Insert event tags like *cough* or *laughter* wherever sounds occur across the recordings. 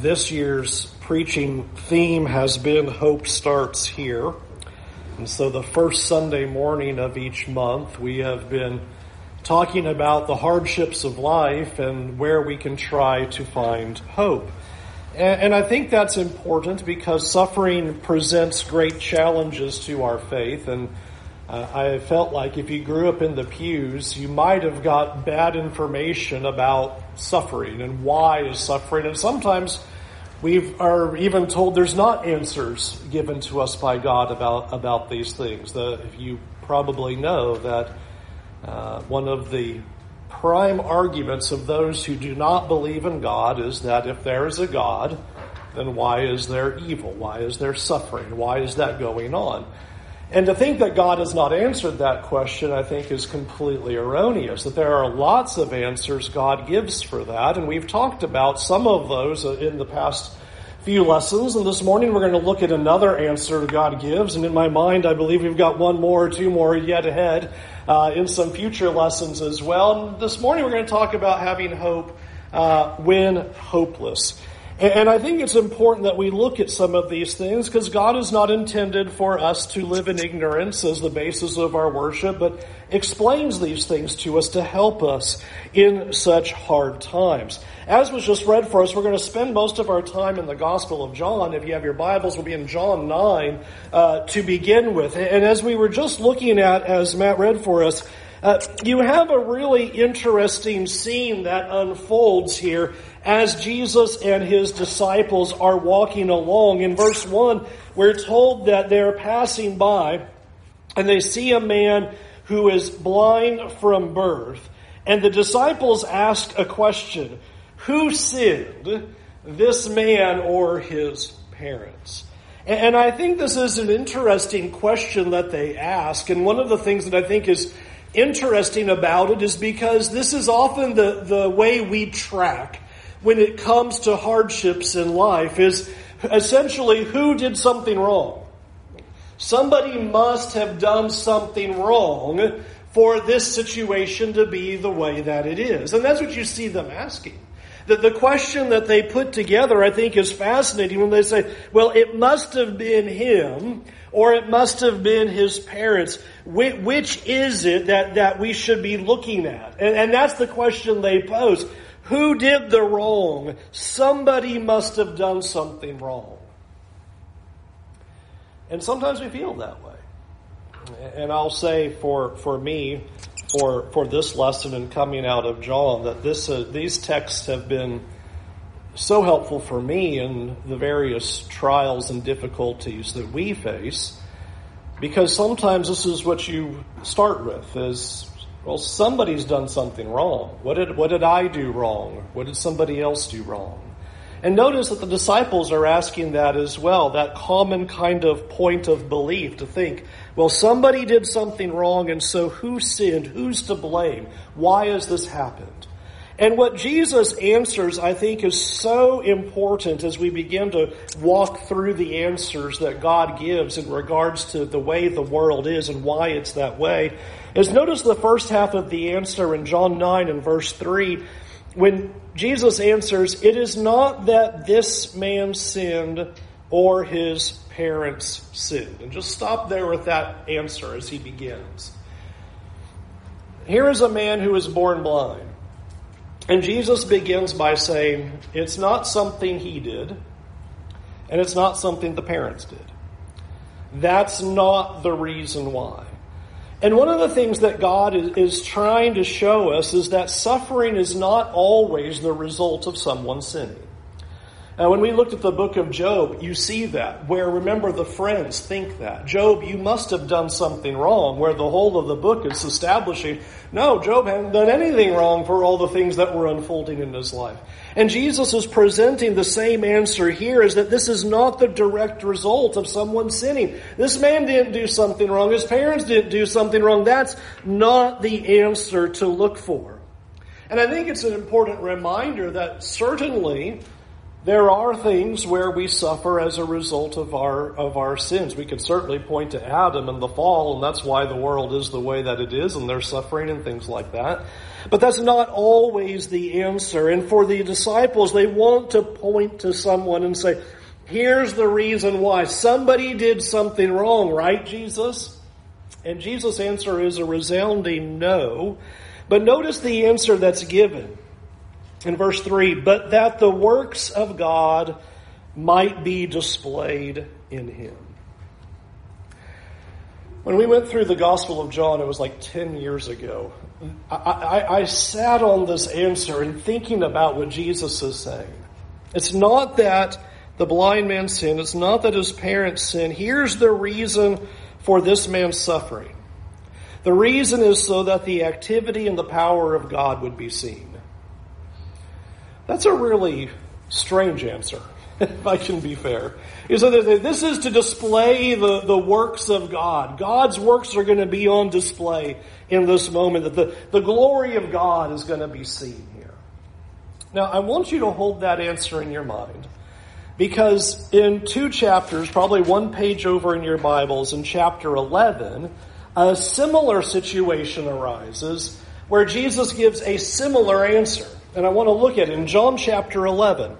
This year's preaching theme has been Hope Starts Here. And so the first Sunday morning of each month, we have been talking about the hardships of life and where we can try to find hope. And, I think that's important because suffering presents great challenges to our faith. And uh, I felt like if you grew up in the pews, you might have got bad information about suffering and why is suffering. And sometimes we are even told there's not answers given to us by God about, about these things. The, you probably know that uh, one of the prime arguments of those who do not believe in God is that if there is a God, then why is there evil? Why is there suffering? Why is that going on? And to think that God has not answered that question, I think, is completely erroneous. That there are lots of answers God gives for that, and we've talked about some of those in the past few lessons. And this morning we're going to look at another answer God gives. And in my mind, I believe we've got one more or two more yet ahead uh, in some future lessons as well. And this morning we're going to talk about having hope uh, when hopeless. And I think it's important that we look at some of these things because God is not intended for us to live in ignorance as the basis of our worship, but explains these things to us to help us in such hard times. As was just read for us, we're going to spend most of our time in the Gospel of John. If you have your Bibles, we'll be in John 9 uh, to begin with. And as we were just looking at, as Matt read for us, uh, you have a really interesting scene that unfolds here as Jesus and his disciples are walking along. In verse 1, we're told that they're passing by and they see a man who is blind from birth. And the disciples ask a question Who sinned, this man or his parents? And I think this is an interesting question that they ask. And one of the things that I think is interesting about it is because this is often the, the way we track when it comes to hardships in life is essentially who did something wrong. Somebody must have done something wrong for this situation to be the way that it is. And that's what you see them asking. The, the question that they put together, I think, is fascinating when they say, well, it must have been him or it must have been his parents. Which, is it that, that we should be looking at? And, and that's the question they pose. Who did the wrong? Somebody must have done something wrong. And sometimes we feel that way. And I'll say for, for me, for, for this lesson and coming out of John, that this, uh, these texts have been so helpful for me in the various trials and difficulties that we face because sometimes this is what you start with is well somebody's done something wrong. What did what did i do wrong? What did somebody else do wrong? And notice that the disciples are asking that as well that common kind of point of belief to think well somebody did something wrong and so who sinned? Who's to blame? Why has this happened and what Jesus answers, I think, is so important as we begin to walk through the answers that God gives in regards to the way the world is and why it's that way. Is notice the first half of the answer in John 9 and verse 3 when Jesus answers, It is not that this man sinned or his parents sinned. And just stop there with that answer as he begins. Here is a man who was born blind. And Jesus begins by saying, it's not something he did, and it's not something the parents did. That's not the reason why. And one of the things that God is, trying to show us is that suffering is not always the result of someone sinning. Now, when we looked at the book of Job, you see that, where remember the friends think that. Job, you must have done something wrong, where the whole of the book is establishing, no, Job hadn't done anything wrong for all the things that were unfolding in his life. And Jesus is presenting the same answer here is that this is not the direct result of someone sinning. This man didn't do something wrong. His parents didn't do something wrong. That's not the answer to look for. And I think it's an important reminder that certainly There are things where we suffer as a result of our, of our sins. We can certainly point to Adam and the fall, and that's why the world is the way that it is, and they're suffering and things like that. But that's not always the answer. And for the disciples, they want to point to someone and say, here's the reason why. Somebody did something wrong, right, Jesus? And Jesus' answer is a resounding no. But notice the answer that's given in verse 3 but that the works of God might be displayed in him. When we went through the Gospel of John, it was like 10 years ago. I, I, I sat on this answer and thinking about what Jesus is saying. It's not that the blind man sinned, it's not that his parents sinned. Here's the reason for this man's suffering. The reason is so that the activity and the power of God would be seen. That's a really strange answer, *laughs* if I can be fair. So this is to display the, the works of God. God's works are going to be on display in this moment. That the, the glory of God is going to be seen here. Now, I want you to hold that answer in your mind. Because in two chapters, probably one page over in your Bibles, in chapter 11, a similar situation arises where Jesus gives a similar answer. And I want to look at in John chapter 11.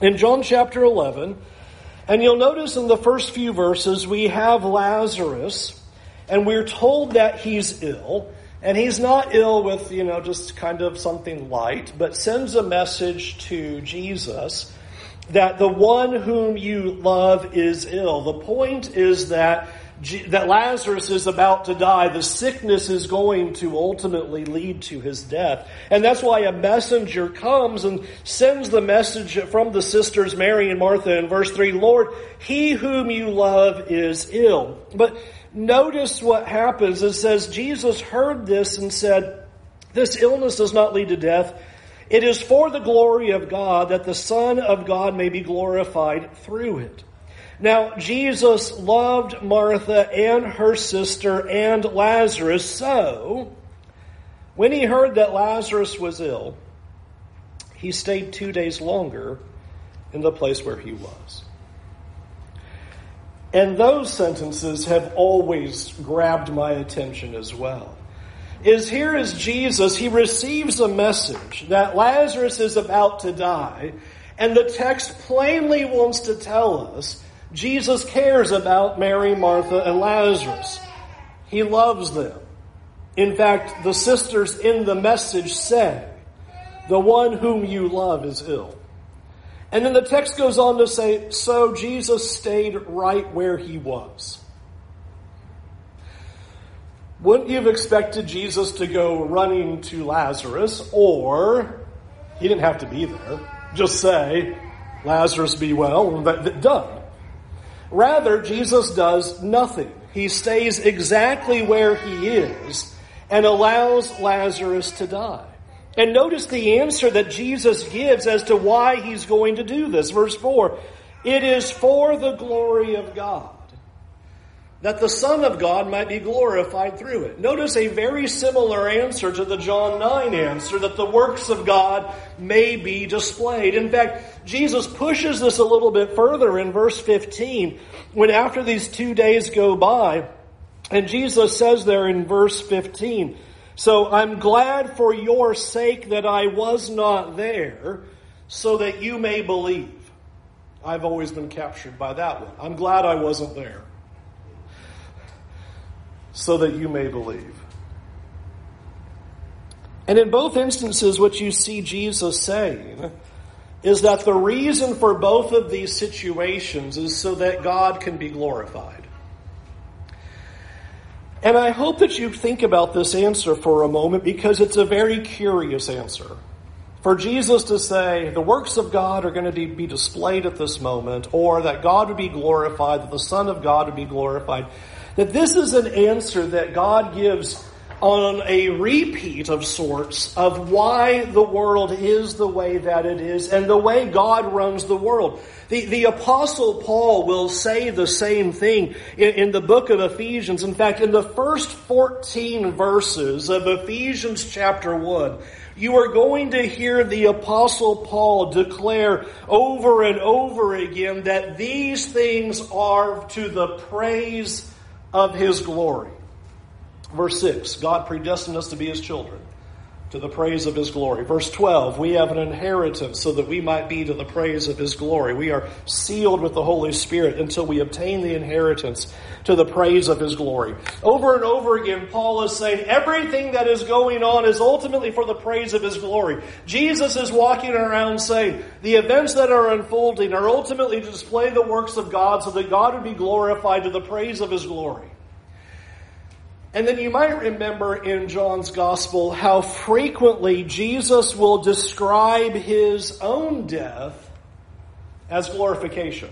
In John chapter 11, and you'll notice in the first few verses, we have Lazarus, and we're told that he's ill. And he's not ill with, you know, just kind of something light, but sends a message to Jesus that the one whom you love is ill. The point is that that Lazarus is about to die. The sickness is going to ultimately lead to his death. And that's why a messenger comes and sends the message from the sisters Mary and Martha in verse 3, Lord, he whom you love is ill. But notice what happens. It says, Jesus heard this and said, this illness does not lead to death. It is for the glory of God that the Son of God may be glorified through it. Now, Jesus loved Martha and her sister and Lazarus, so when he heard that Lazarus was ill, he stayed two days longer in the place where he was. And those sentences have always grabbed my attention as well. Is here is Jesus, he receives a message that Lazarus is about to die, and the text plainly wants to tell us Jesus cares about Mary, Martha, and Lazarus. He loves them. In fact, the sisters in the message say, the one whom you love is ill. And then the text goes on to say, so Jesus stayed right where he was. Wouldn't you have expected Jesus to go running to Lazarus, or he didn't have to be there, just say, Lazarus be well, done. Rather, Jesus does nothing. He stays exactly where he is and allows Lazarus to die. And notice the answer that Jesus gives as to why he's going to do this. Verse 4 It is for the glory of God that the Son of God might be glorified through it. Notice a very similar answer to the John 9 answer that the works of God may be displayed. In fact, Jesus pushes this a little bit further in verse 15 when after these two days go by, and Jesus says there in verse 15, So I'm glad for your sake that I was not there, so that you may believe. I've always been captured by that one. I'm glad I wasn't there so that you may believe. And in both instances, what you see Jesus saying is that the reason for both of these situations is so that God can be glorified. And I hope that you think about this answer for a moment because it's a very curious answer. For Jesus to say the works of God are going to be displayed at this moment, or that God would be glorified, that the Son of God would be glorified, that this is an answer that God gives on a repeat of sorts of why the world is the way that it is and the way God runs the world. The, the apostle Paul will say the same thing in, in the book of Ephesians. In fact, in the first 14 verses of Ephesians chapter 1, you are going to hear the apostle Paul declare over and over again that these things are to the praise of his glory. Verse 6, God predestined us to be his children to the praise of his glory. Verse 12, we have an inheritance so that we might be to the praise of his glory. We are sealed with the Holy Spirit until we obtain the inheritance to the praise of his glory. Over and over again, Paul is saying everything that is going on is ultimately for the praise of his glory. Jesus is walking around saying the events that are unfolding are ultimately to display the works of God so that God would be glorified to the praise of his glory. And then you might remember in John's Gospel how frequently Jesus will describe his own death as glorification.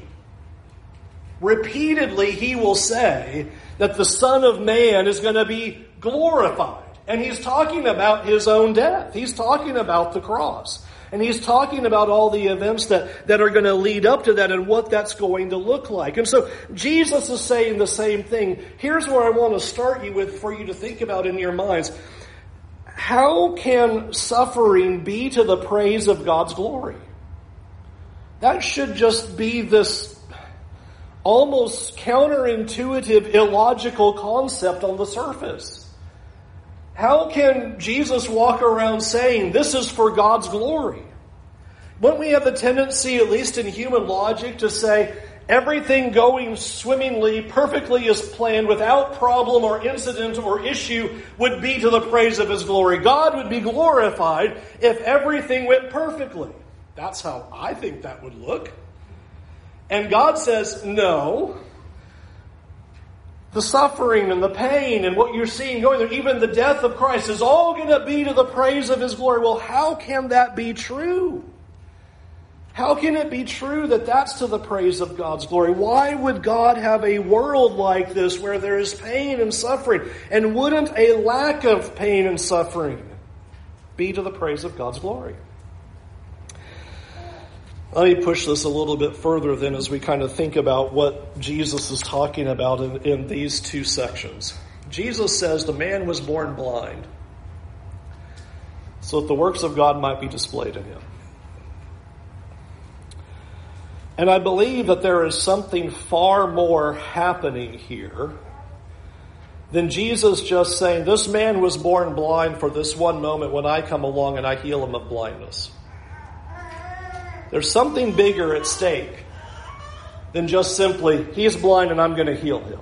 Repeatedly, he will say that the Son of Man is going to be glorified. And he's talking about his own death. He's talking about the cross. And he's talking about all the events that, that are going to lead up to that and what that's going to look like. And so Jesus is saying the same thing. Here's where I want to start you with for you to think about in your minds. How can suffering be to the praise of God's glory? That should just be this almost counterintuitive, illogical concept on the surface. How can Jesus walk around saying, this is for God's glory? Wouldn't we have the tendency, at least in human logic, to say, everything going swimmingly, perfectly as planned, without problem or incident or issue, would be to the praise of His glory. God would be glorified if everything went perfectly. That's how I think that would look. And God says, no, the suffering and the pain and what you're seeing going there, even the death of Christ, is all going to be to the praise of His glory. Well, how can that be true? How can it be true that that's to the praise of God's glory? Why would God have a world like this where there is pain and suffering? And wouldn't a lack of pain and suffering be to the praise of God's glory? Let me push this a little bit further then as we kind of think about what Jesus is talking about in, in these two sections. Jesus says the man was born blind so that the works of God might be displayed in him. And I believe that there is something far more happening here than Jesus just saying, This man was born blind for this one moment when I come along and I heal him of blindness. There's something bigger at stake than just simply, he's blind and I'm going to heal him.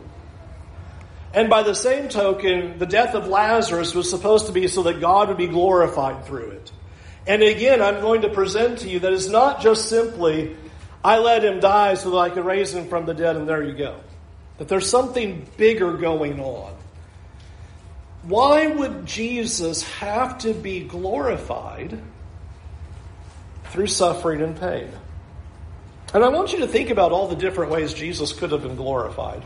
And by the same token, the death of Lazarus was supposed to be so that God would be glorified through it. And again, I'm going to present to you that it's not just simply, I let him die so that I could raise him from the dead, and there you go. That there's something bigger going on. Why would Jesus have to be glorified through suffering and pain. And I want you to think about all the different ways Jesus could have been glorified.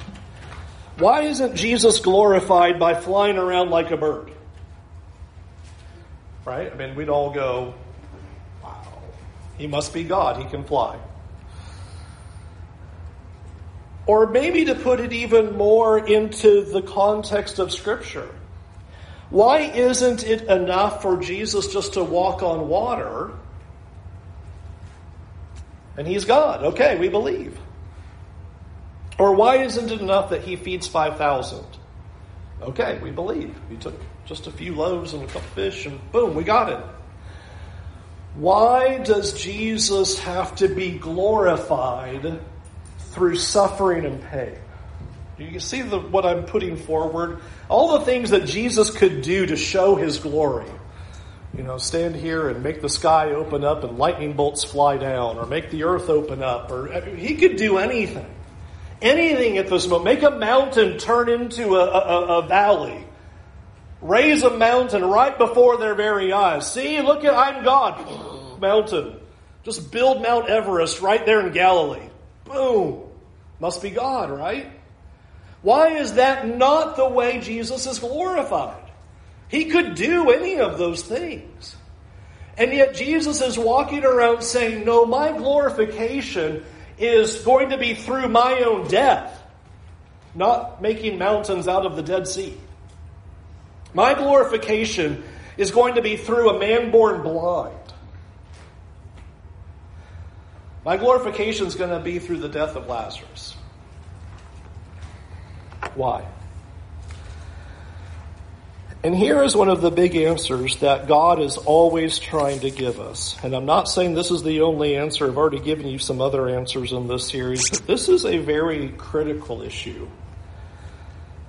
Why isn't Jesus glorified by flying around like a bird? Right? I mean, we'd all go, wow, he must be God, he can fly. Or maybe to put it even more into the context of Scripture. Why isn't it enough for Jesus just to walk on water and he's God. Okay, we believe. Or why isn't it enough that he feeds 5,000? Okay, we believe. He took just a few loaves and a couple fish and boom, we got it. Why does Jesus have to be glorified through suffering and pain? Do you see the, what I'm putting forward? All the things that Jesus could do to show his glory you know, stand here and make the sky open up and lightning bolts fly down, or make the earth open up, or he could do anything. Anything at this moment. Make a mountain turn into a, a, a valley. Raise a mountain right before their very eyes. See, look at, I'm God. *clears throat* mountain. Just build Mount Everest right there in Galilee. Boom. Must be God, right? Why is that not the way Jesus is glorified? He could do any of those things. And yet Jesus is walking around saying, No, my glorification is going to be through my own death, not making mountains out of the Dead Sea. My glorification is going to be through a man born blind. My glorification is going to be through the death of Lazarus. Why? And here is one of the big answers that God is always trying to give us. And I'm not saying this is the only answer. I've already given you some other answers in this series, but this is a very critical issue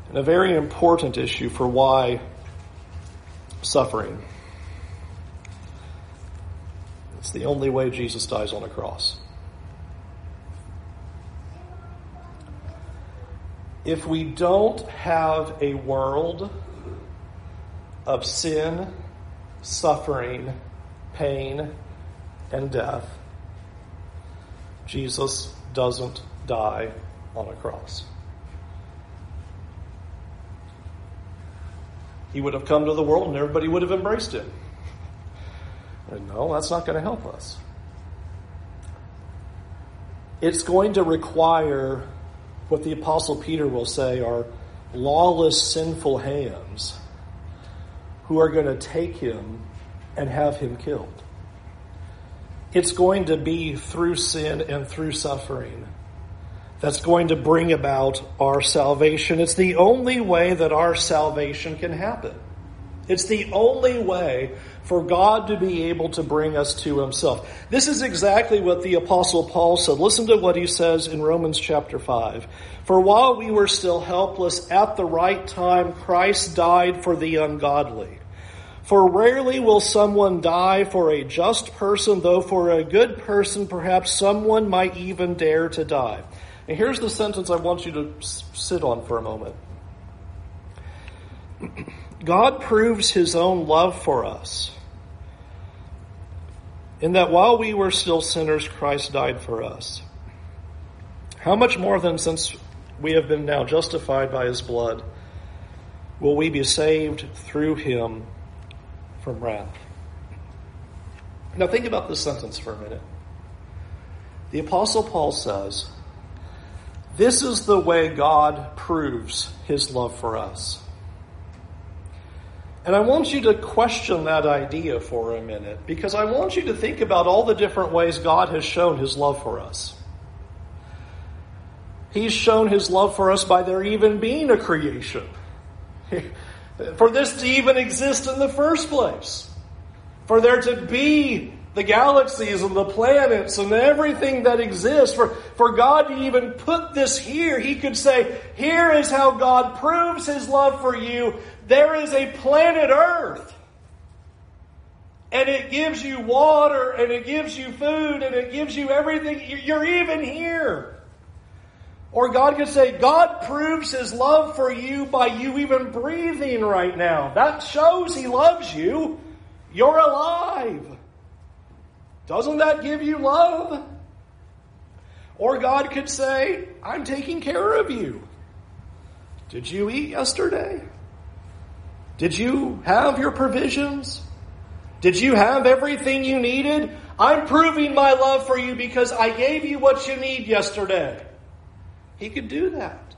and a very important issue for why suffering. It's the only way Jesus dies on a cross. If we don't have a world of sin, suffering, pain, and death, Jesus doesn't die on a cross. He would have come to the world and everybody would have embraced him. And no, that's not going to help us. It's going to require what the Apostle Peter will say are lawless, sinful hands who are going to take him and have him killed. It's going to be through sin and through suffering that's going to bring about our salvation. It's the only way that our salvation can happen. It's the only way for God to be able to bring us to himself. This is exactly what the apostle Paul said. Listen to what he says in Romans chapter 5. For while we were still helpless at the right time, Christ died for the ungodly. For rarely will someone die for a just person, though for a good person perhaps someone might even dare to die. And here's the sentence I want you to sit on for a moment. *clears throat* God proves his own love for us in that while we were still sinners, Christ died for us. How much more then, since we have been now justified by his blood, will we be saved through him from wrath? Now, think about this sentence for a minute. The Apostle Paul says, This is the way God proves his love for us. And I want you to question that idea for a minute because I want you to think about all the different ways God has shown his love for us. He's shown his love for us by there even being a creation. *laughs* for this to even exist in the first place. For there to be the galaxies and the planets and everything that exists. For, for God to even put this here, He could say, here is how God proves His love for you there is a planet Earth. And it gives you water, and it gives you food, and it gives you everything. You're even here. Or God could say, God proves His love for you by you even breathing right now. That shows He loves you. You're alive. Doesn't that give you love? Or God could say, I'm taking care of you. Did you eat yesterday? Did you have your provisions? Did you have everything you needed? I'm proving my love for you because I gave you what you need yesterday. He could do that.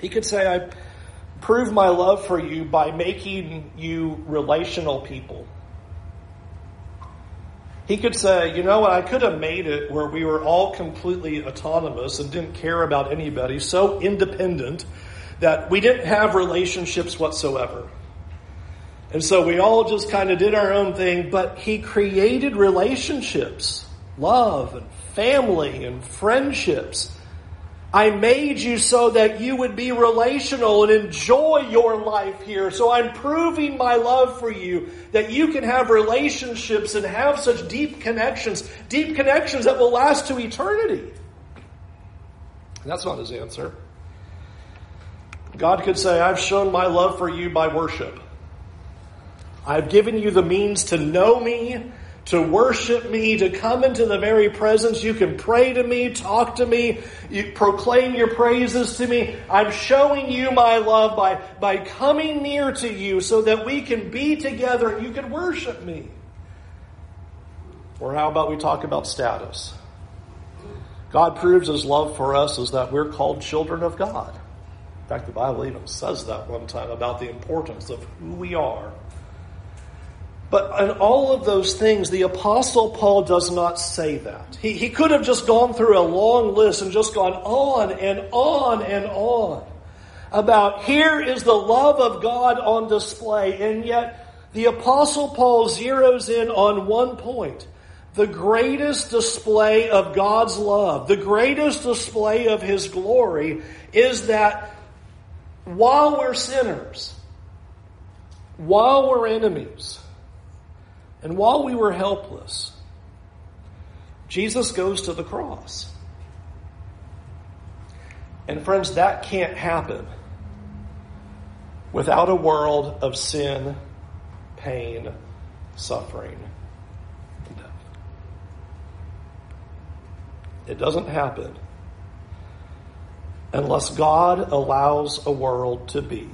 He could say, I prove my love for you by making you relational people. He could say, you know what, I could have made it where we were all completely autonomous and didn't care about anybody, so independent that we didn't have relationships whatsoever. And so we all just kind of did our own thing, but he created relationships, love and family and friendships. I made you so that you would be relational and enjoy your life here. So I'm proving my love for you that you can have relationships and have such deep connections, deep connections that will last to eternity. And that's not his answer. God could say, I've shown my love for you by worship. I've given you the means to know me, to worship me, to come into the very presence. You can pray to me, talk to me, you proclaim your praises to me. I'm showing you my love by, by coming near to you so that we can be together and you can worship me. Or how about we talk about status? God proves his love for us is that we're called children of God fact, the Bible even says that one time about the importance of who we are But in all of those things, the Apostle Paul does not say that. He, he could have just gone through a long list and just gone on and on and on about here is the love of God on display. And yet, the Apostle Paul zeroes in on one point. The greatest display of God's love, the greatest display of His glory is that while we're sinners, while we're enemies, and while we were helpless, Jesus goes to the cross. And friends, that can't happen without a world of sin, pain, suffering, and death. It doesn't happen unless God allows a world to be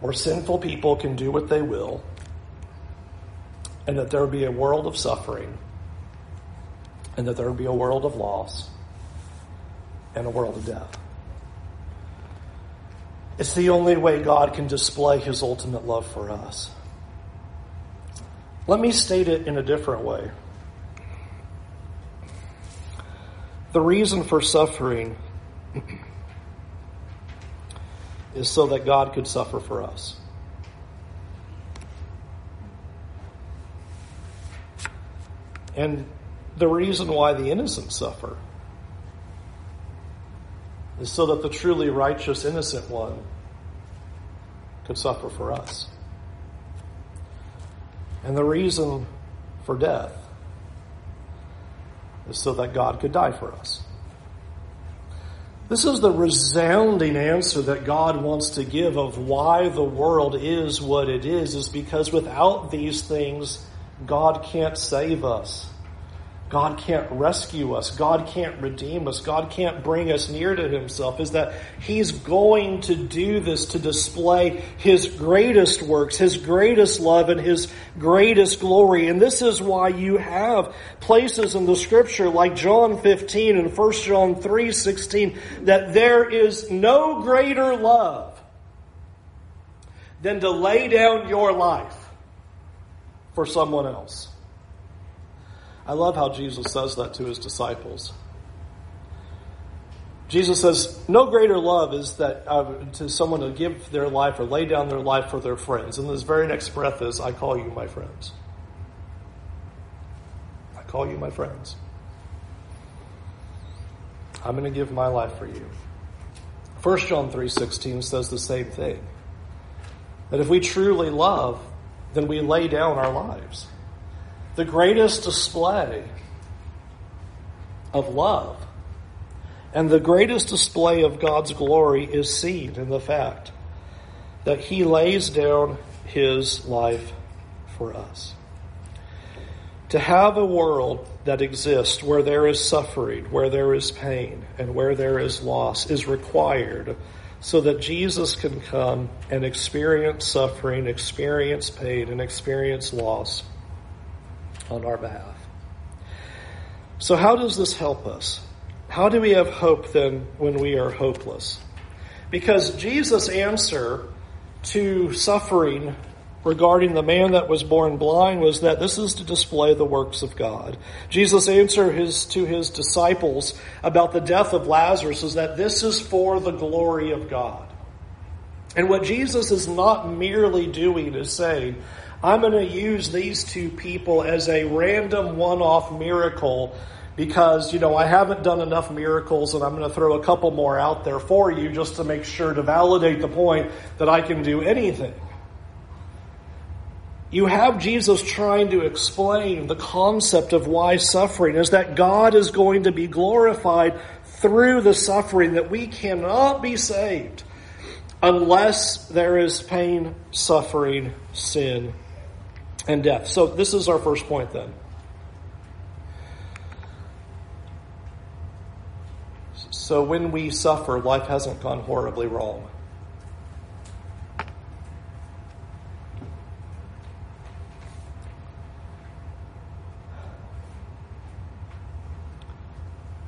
where sinful people can do what they will and that there will be a world of suffering and that there will be a world of loss and a world of death. It's the only way God can display his ultimate love for us. Let me state it in a different way. The reason for suffering is so that God could suffer for us. And the reason why the innocent suffer is so that the truly righteous, innocent one could suffer for us. And the reason for death so that God could die for us. This is the resounding answer that God wants to give of why the world is what it is, is because without these things, God can't save us. God can't rescue us. God can't redeem us. God can't bring us near to Himself is that He's going to do this to display His greatest works, His greatest love, and His greatest glory. And this is why you have places in the scripture like John 15 and 1 John 3 16 that there is no greater love than to lay down your life for someone else. I love how Jesus says that to his disciples. Jesus says, No greater love is that uh, to someone to give their life or lay down their life for their friends. And his very next breath is, I call you my friends. I call you my friends. I'm going to give my life for you. 1 John 3:16 says the same thing. That if we truly love, then we lay down our lives the greatest display of love and the greatest display of God's glory is seen in the fact that He lays down His life for us. To have a world that exists where there is suffering, where there is pain, and where there is loss is required so that Jesus can come and experience suffering, experience pain, and experience loss on our behalf. So, how does this help us? How do we have hope then when we are hopeless? Because Jesus' answer to suffering regarding the man that was born blind was that this is to display the works of God. Jesus' answer his, to his disciples about the death of Lazarus is that this is for the glory of God. And what Jesus is not merely doing is saying, I'm going to use these two people as a random one off miracle because, you know, I haven't done enough miracles and I'm going to throw a couple more out there for you just to make sure to validate the point that I can do anything. You have Jesus trying to explain the concept of why suffering is that God is going to be glorified through the suffering, that we cannot be saved unless there is pain, suffering, sin, and death. So, this is our first point then. So, when we suffer, life hasn't gone horribly wrong.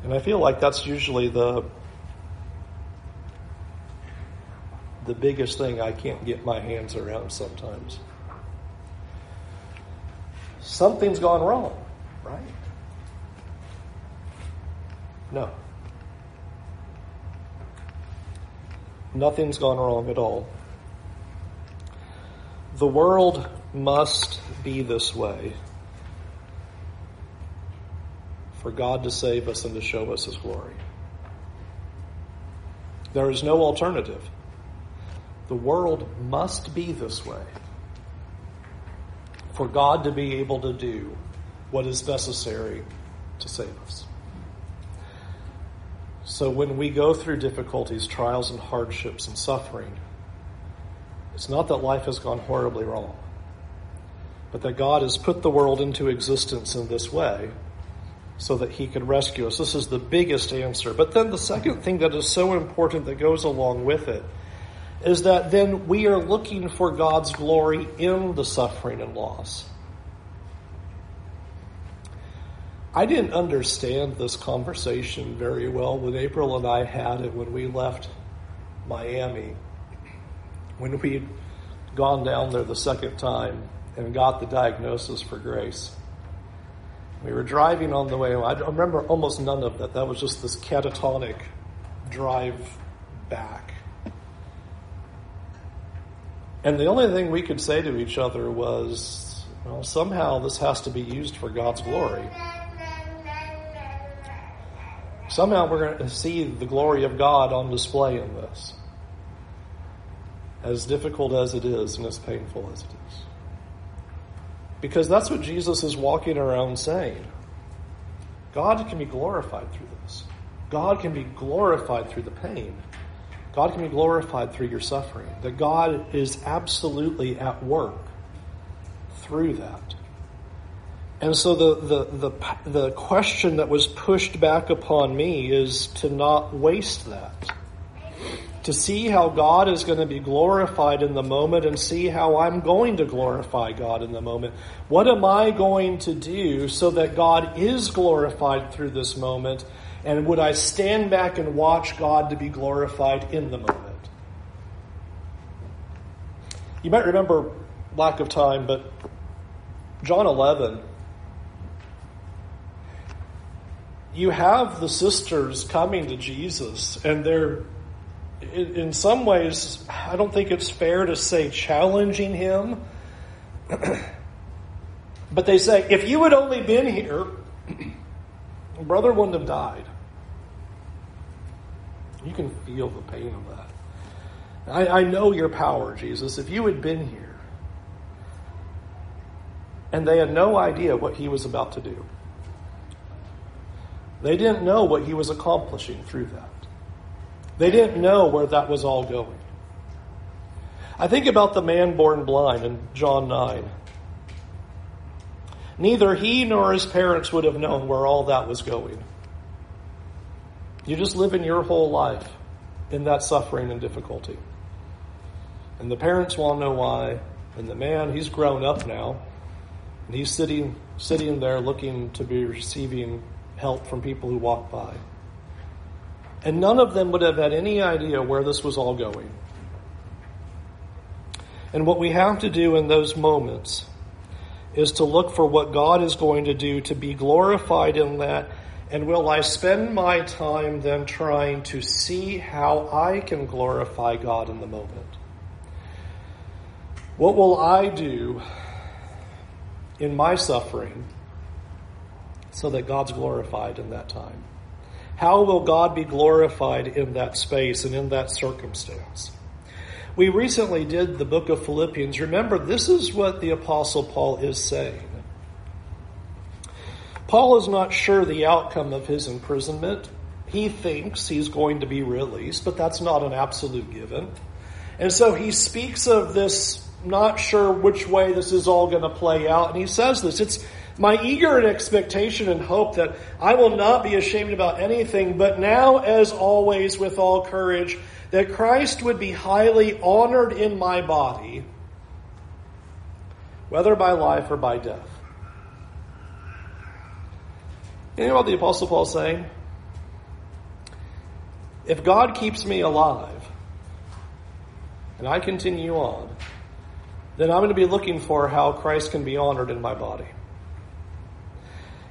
And I feel like that's usually the the biggest thing I can't get my hands around sometimes something's gone wrong, right? No. Nothing's gone wrong at all. The world must be this way for God to save us and to show us His glory. There is no alternative. The world must be this way for God to be able to do what is necessary to save us. So when we go through difficulties, trials, and hardships and suffering, it's not that life has gone horribly wrong, but that God has put the world into existence in this way so that he could rescue us. This is the biggest answer. But then the second thing that is so important that goes along with it is that then we are looking for God's glory in the suffering and loss. I didn't understand this conversation very well when April and I had it when we left Miami. When we'd gone down there the second time and got the diagnosis for Grace. We were driving on the way. I remember almost none of that. That was just this catatonic drive back. And the only thing we could say to each other was, well, somehow this has to be used for God's glory. Somehow we're going to see the glory of God on display in this. As difficult as it is and as painful as it is. Because that's what Jesus is walking around saying. God can be glorified through this. God can be glorified through the pain. God can be glorified through your suffering. That God is absolutely at work through that. And so the, the, the, the question that was pushed back upon me is to not waste that to see how God is going to be glorified in the moment and see how I'm going to glorify God in the moment. What am I going to do so that God is glorified through this moment? And would I stand back and watch God to be glorified in the moment? You might remember, lack of time, but John 11, you have the sisters coming to Jesus and they're in some ways, I don't think it's fair to say challenging him. *clears throat* but they say, if you had only been here, *clears throat* brother wouldn't have died. You can feel the pain of that. I, I know your power, Jesus. If you had been here, and they had no idea what he was about to do. They didn't know what he was accomplishing through that. They didn't know where that was all going. I think about the man born blind in John 9. Neither he nor his parents would have known where all that was going. You just live in your whole life in that suffering and difficulty. And the parents want to know why. And the man, he's grown up now. And he's sitting, sitting there looking to be receiving help from people who walk by. And none of them would have had any idea where this was all going. And what we have to do in those moments is to look for what God is going to do to be glorified in that. And will I spend my time then trying to see how I can glorify God in the moment? What will I do in my suffering so that God's glorified in that time? How will God be glorified in that space and in that circumstance? We recently did the book of Philippians. Remember, this is what the Apostle Paul is saying. Paul is not sure the outcome of his imprisonment. He thinks he's going to be released, but that's not an absolute given. And so he speaks of this, not sure which way this is all going to play out. And he says this it's my eager expectation and hope that I will not be ashamed about anything, but now, as always, with all courage, that Christ would be highly honored in my body, whether by life or by death. You know what the Apostle Paul is saying? If God keeps me alive and I continue on, then I'm going to be looking for how Christ can be honored in my body.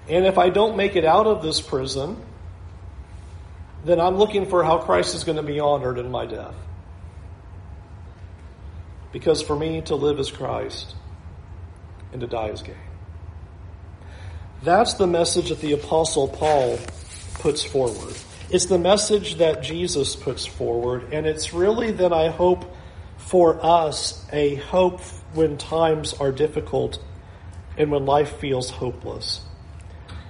And if I don't make it out of this prison, then I'm looking for how Christ is going to be honored in my death. Because for me, to live is Christ and to die is gain. That's the message that the Apostle Paul puts forward. It's the message that Jesus puts forward, and it's really that I hope for us a hope when times are difficult and when life feels hopeless.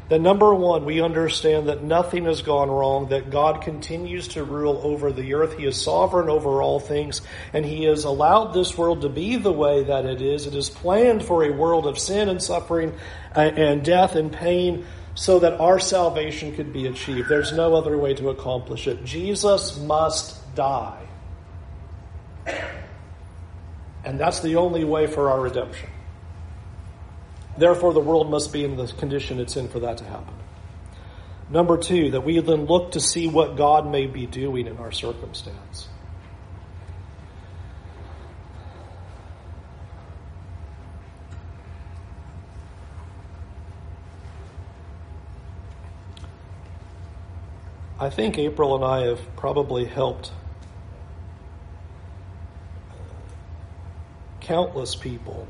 That number one, we understand that nothing has gone wrong, that God continues to rule over the earth. He is sovereign over all things, and He has allowed this world to be the way that it is. It is planned for a world of sin and suffering and death and pain so that our salvation could be achieved. There's no other way to accomplish it. Jesus must die. And that's the only way for our redemption. Therefore, the world must be in the condition it's in for that to happen. Number two, that we then look to see what God may be doing in our circumstance. I think April and I have probably helped countless people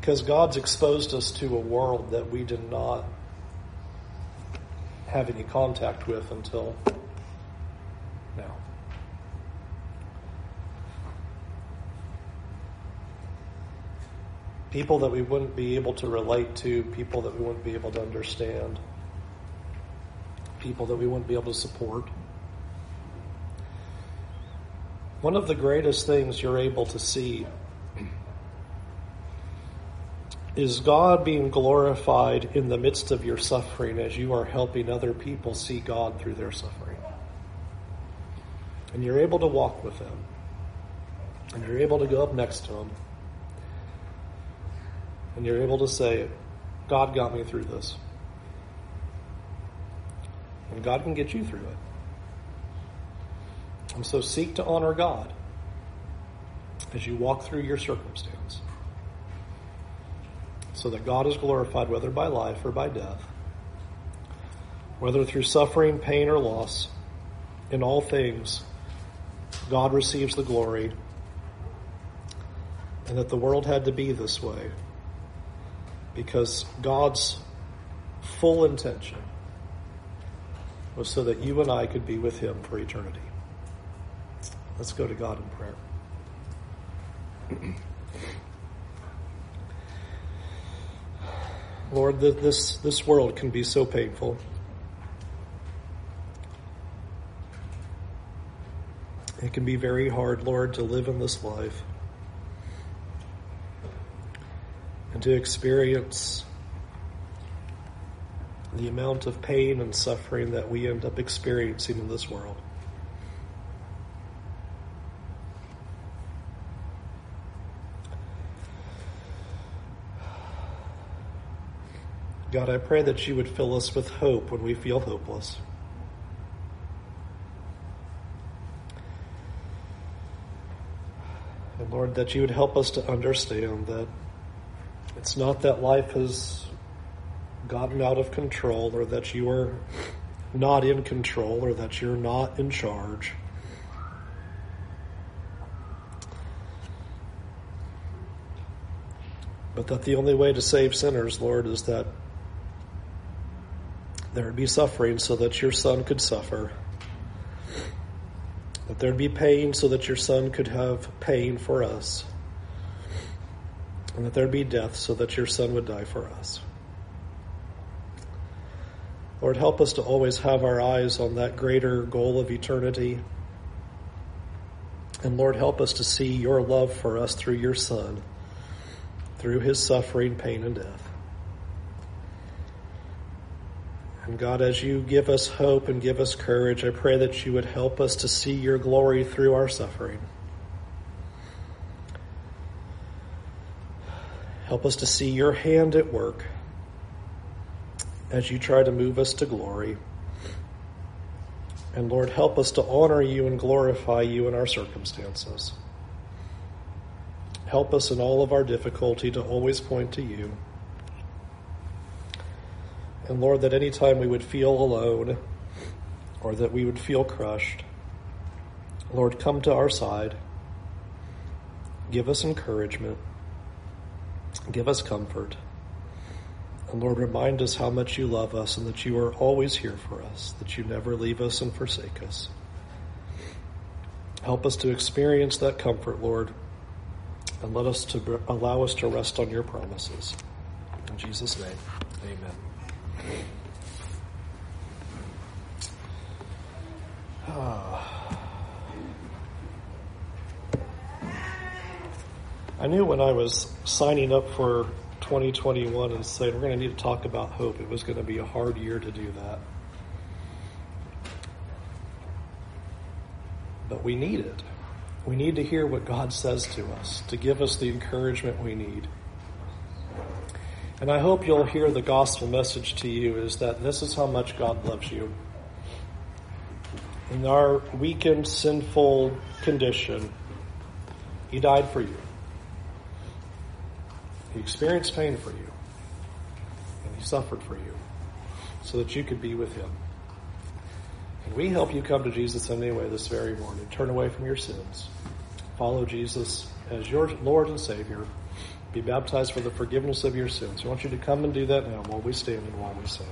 because God's exposed us to a world that we did not have any contact with until now. People that we wouldn't be able to relate to, people that we wouldn't be able to understand, people that we wouldn't be able to support. One of the greatest things you're able to see is God being glorified in the midst of your suffering as you are helping other people see God through their suffering. And you're able to walk with them. And you're able to go up next to them. And you're able to say, God got me through this. And God can get you through it. And so seek to honor God as you walk through your circumstance so that God is glorified whether by life or by death, whether through suffering, pain, or loss. In all things, God receives the glory, and that the world had to be this way because God's full intention was so that you and I could be with Him for eternity. Let's go to God in prayer. Lord, this, this world can be so painful. It can be very hard, Lord, to live in this life and to experience the amount of pain and suffering that we end up experiencing in this world. God, I pray that you would fill us with hope when we feel hopeless. And Lord, that you would help us to understand that it's not that life has gotten out of control or that you are not in control or that you're not in charge. But that the only way to save sinners, Lord, is that there would be suffering so that your son could suffer. That there'd be pain so that your son could have pain for us. And that there'd be death so that your son would die for us. Lord, help us to always have our eyes on that greater goal of eternity. And Lord, help us to see your love for us through your Son, through his suffering, pain, and death. And God, as you give us hope and give us courage, I pray that you would help us to see your glory through our suffering. Help us to see your hand at work as you try to move us to glory. And Lord, help us to honor you and glorify you in our circumstances. Help us in all of our difficulty to always point to you. And Lord, that any time we would feel alone or that we would feel crushed, Lord, come to our side. Give us encouragement. Give us comfort. And Lord, remind us how much you love us and that you are always here for us, that you never leave us and forsake us. Help us to experience that comfort, Lord, and let us to allow us to rest on your promises. In Jesus' name, amen. I knew when I was signing up for 2021 and saying we're going to need to talk about hope, it was going to be a hard year to do that. But we need it. We need to hear what God says to us to give us the encouragement we need. And I hope you'll hear the gospel message to you is that this is how much God loves you. In our weakened, sinful condition, He died for you. He experienced pain for you. And He suffered for you so that you could be with Him. And we help you come to Jesus anyway this very morning. Turn away from your sins. Follow Jesus as your Lord and Savior. Be baptized for the forgiveness of your sins. I want you to come and do that now while we stand and while we sing.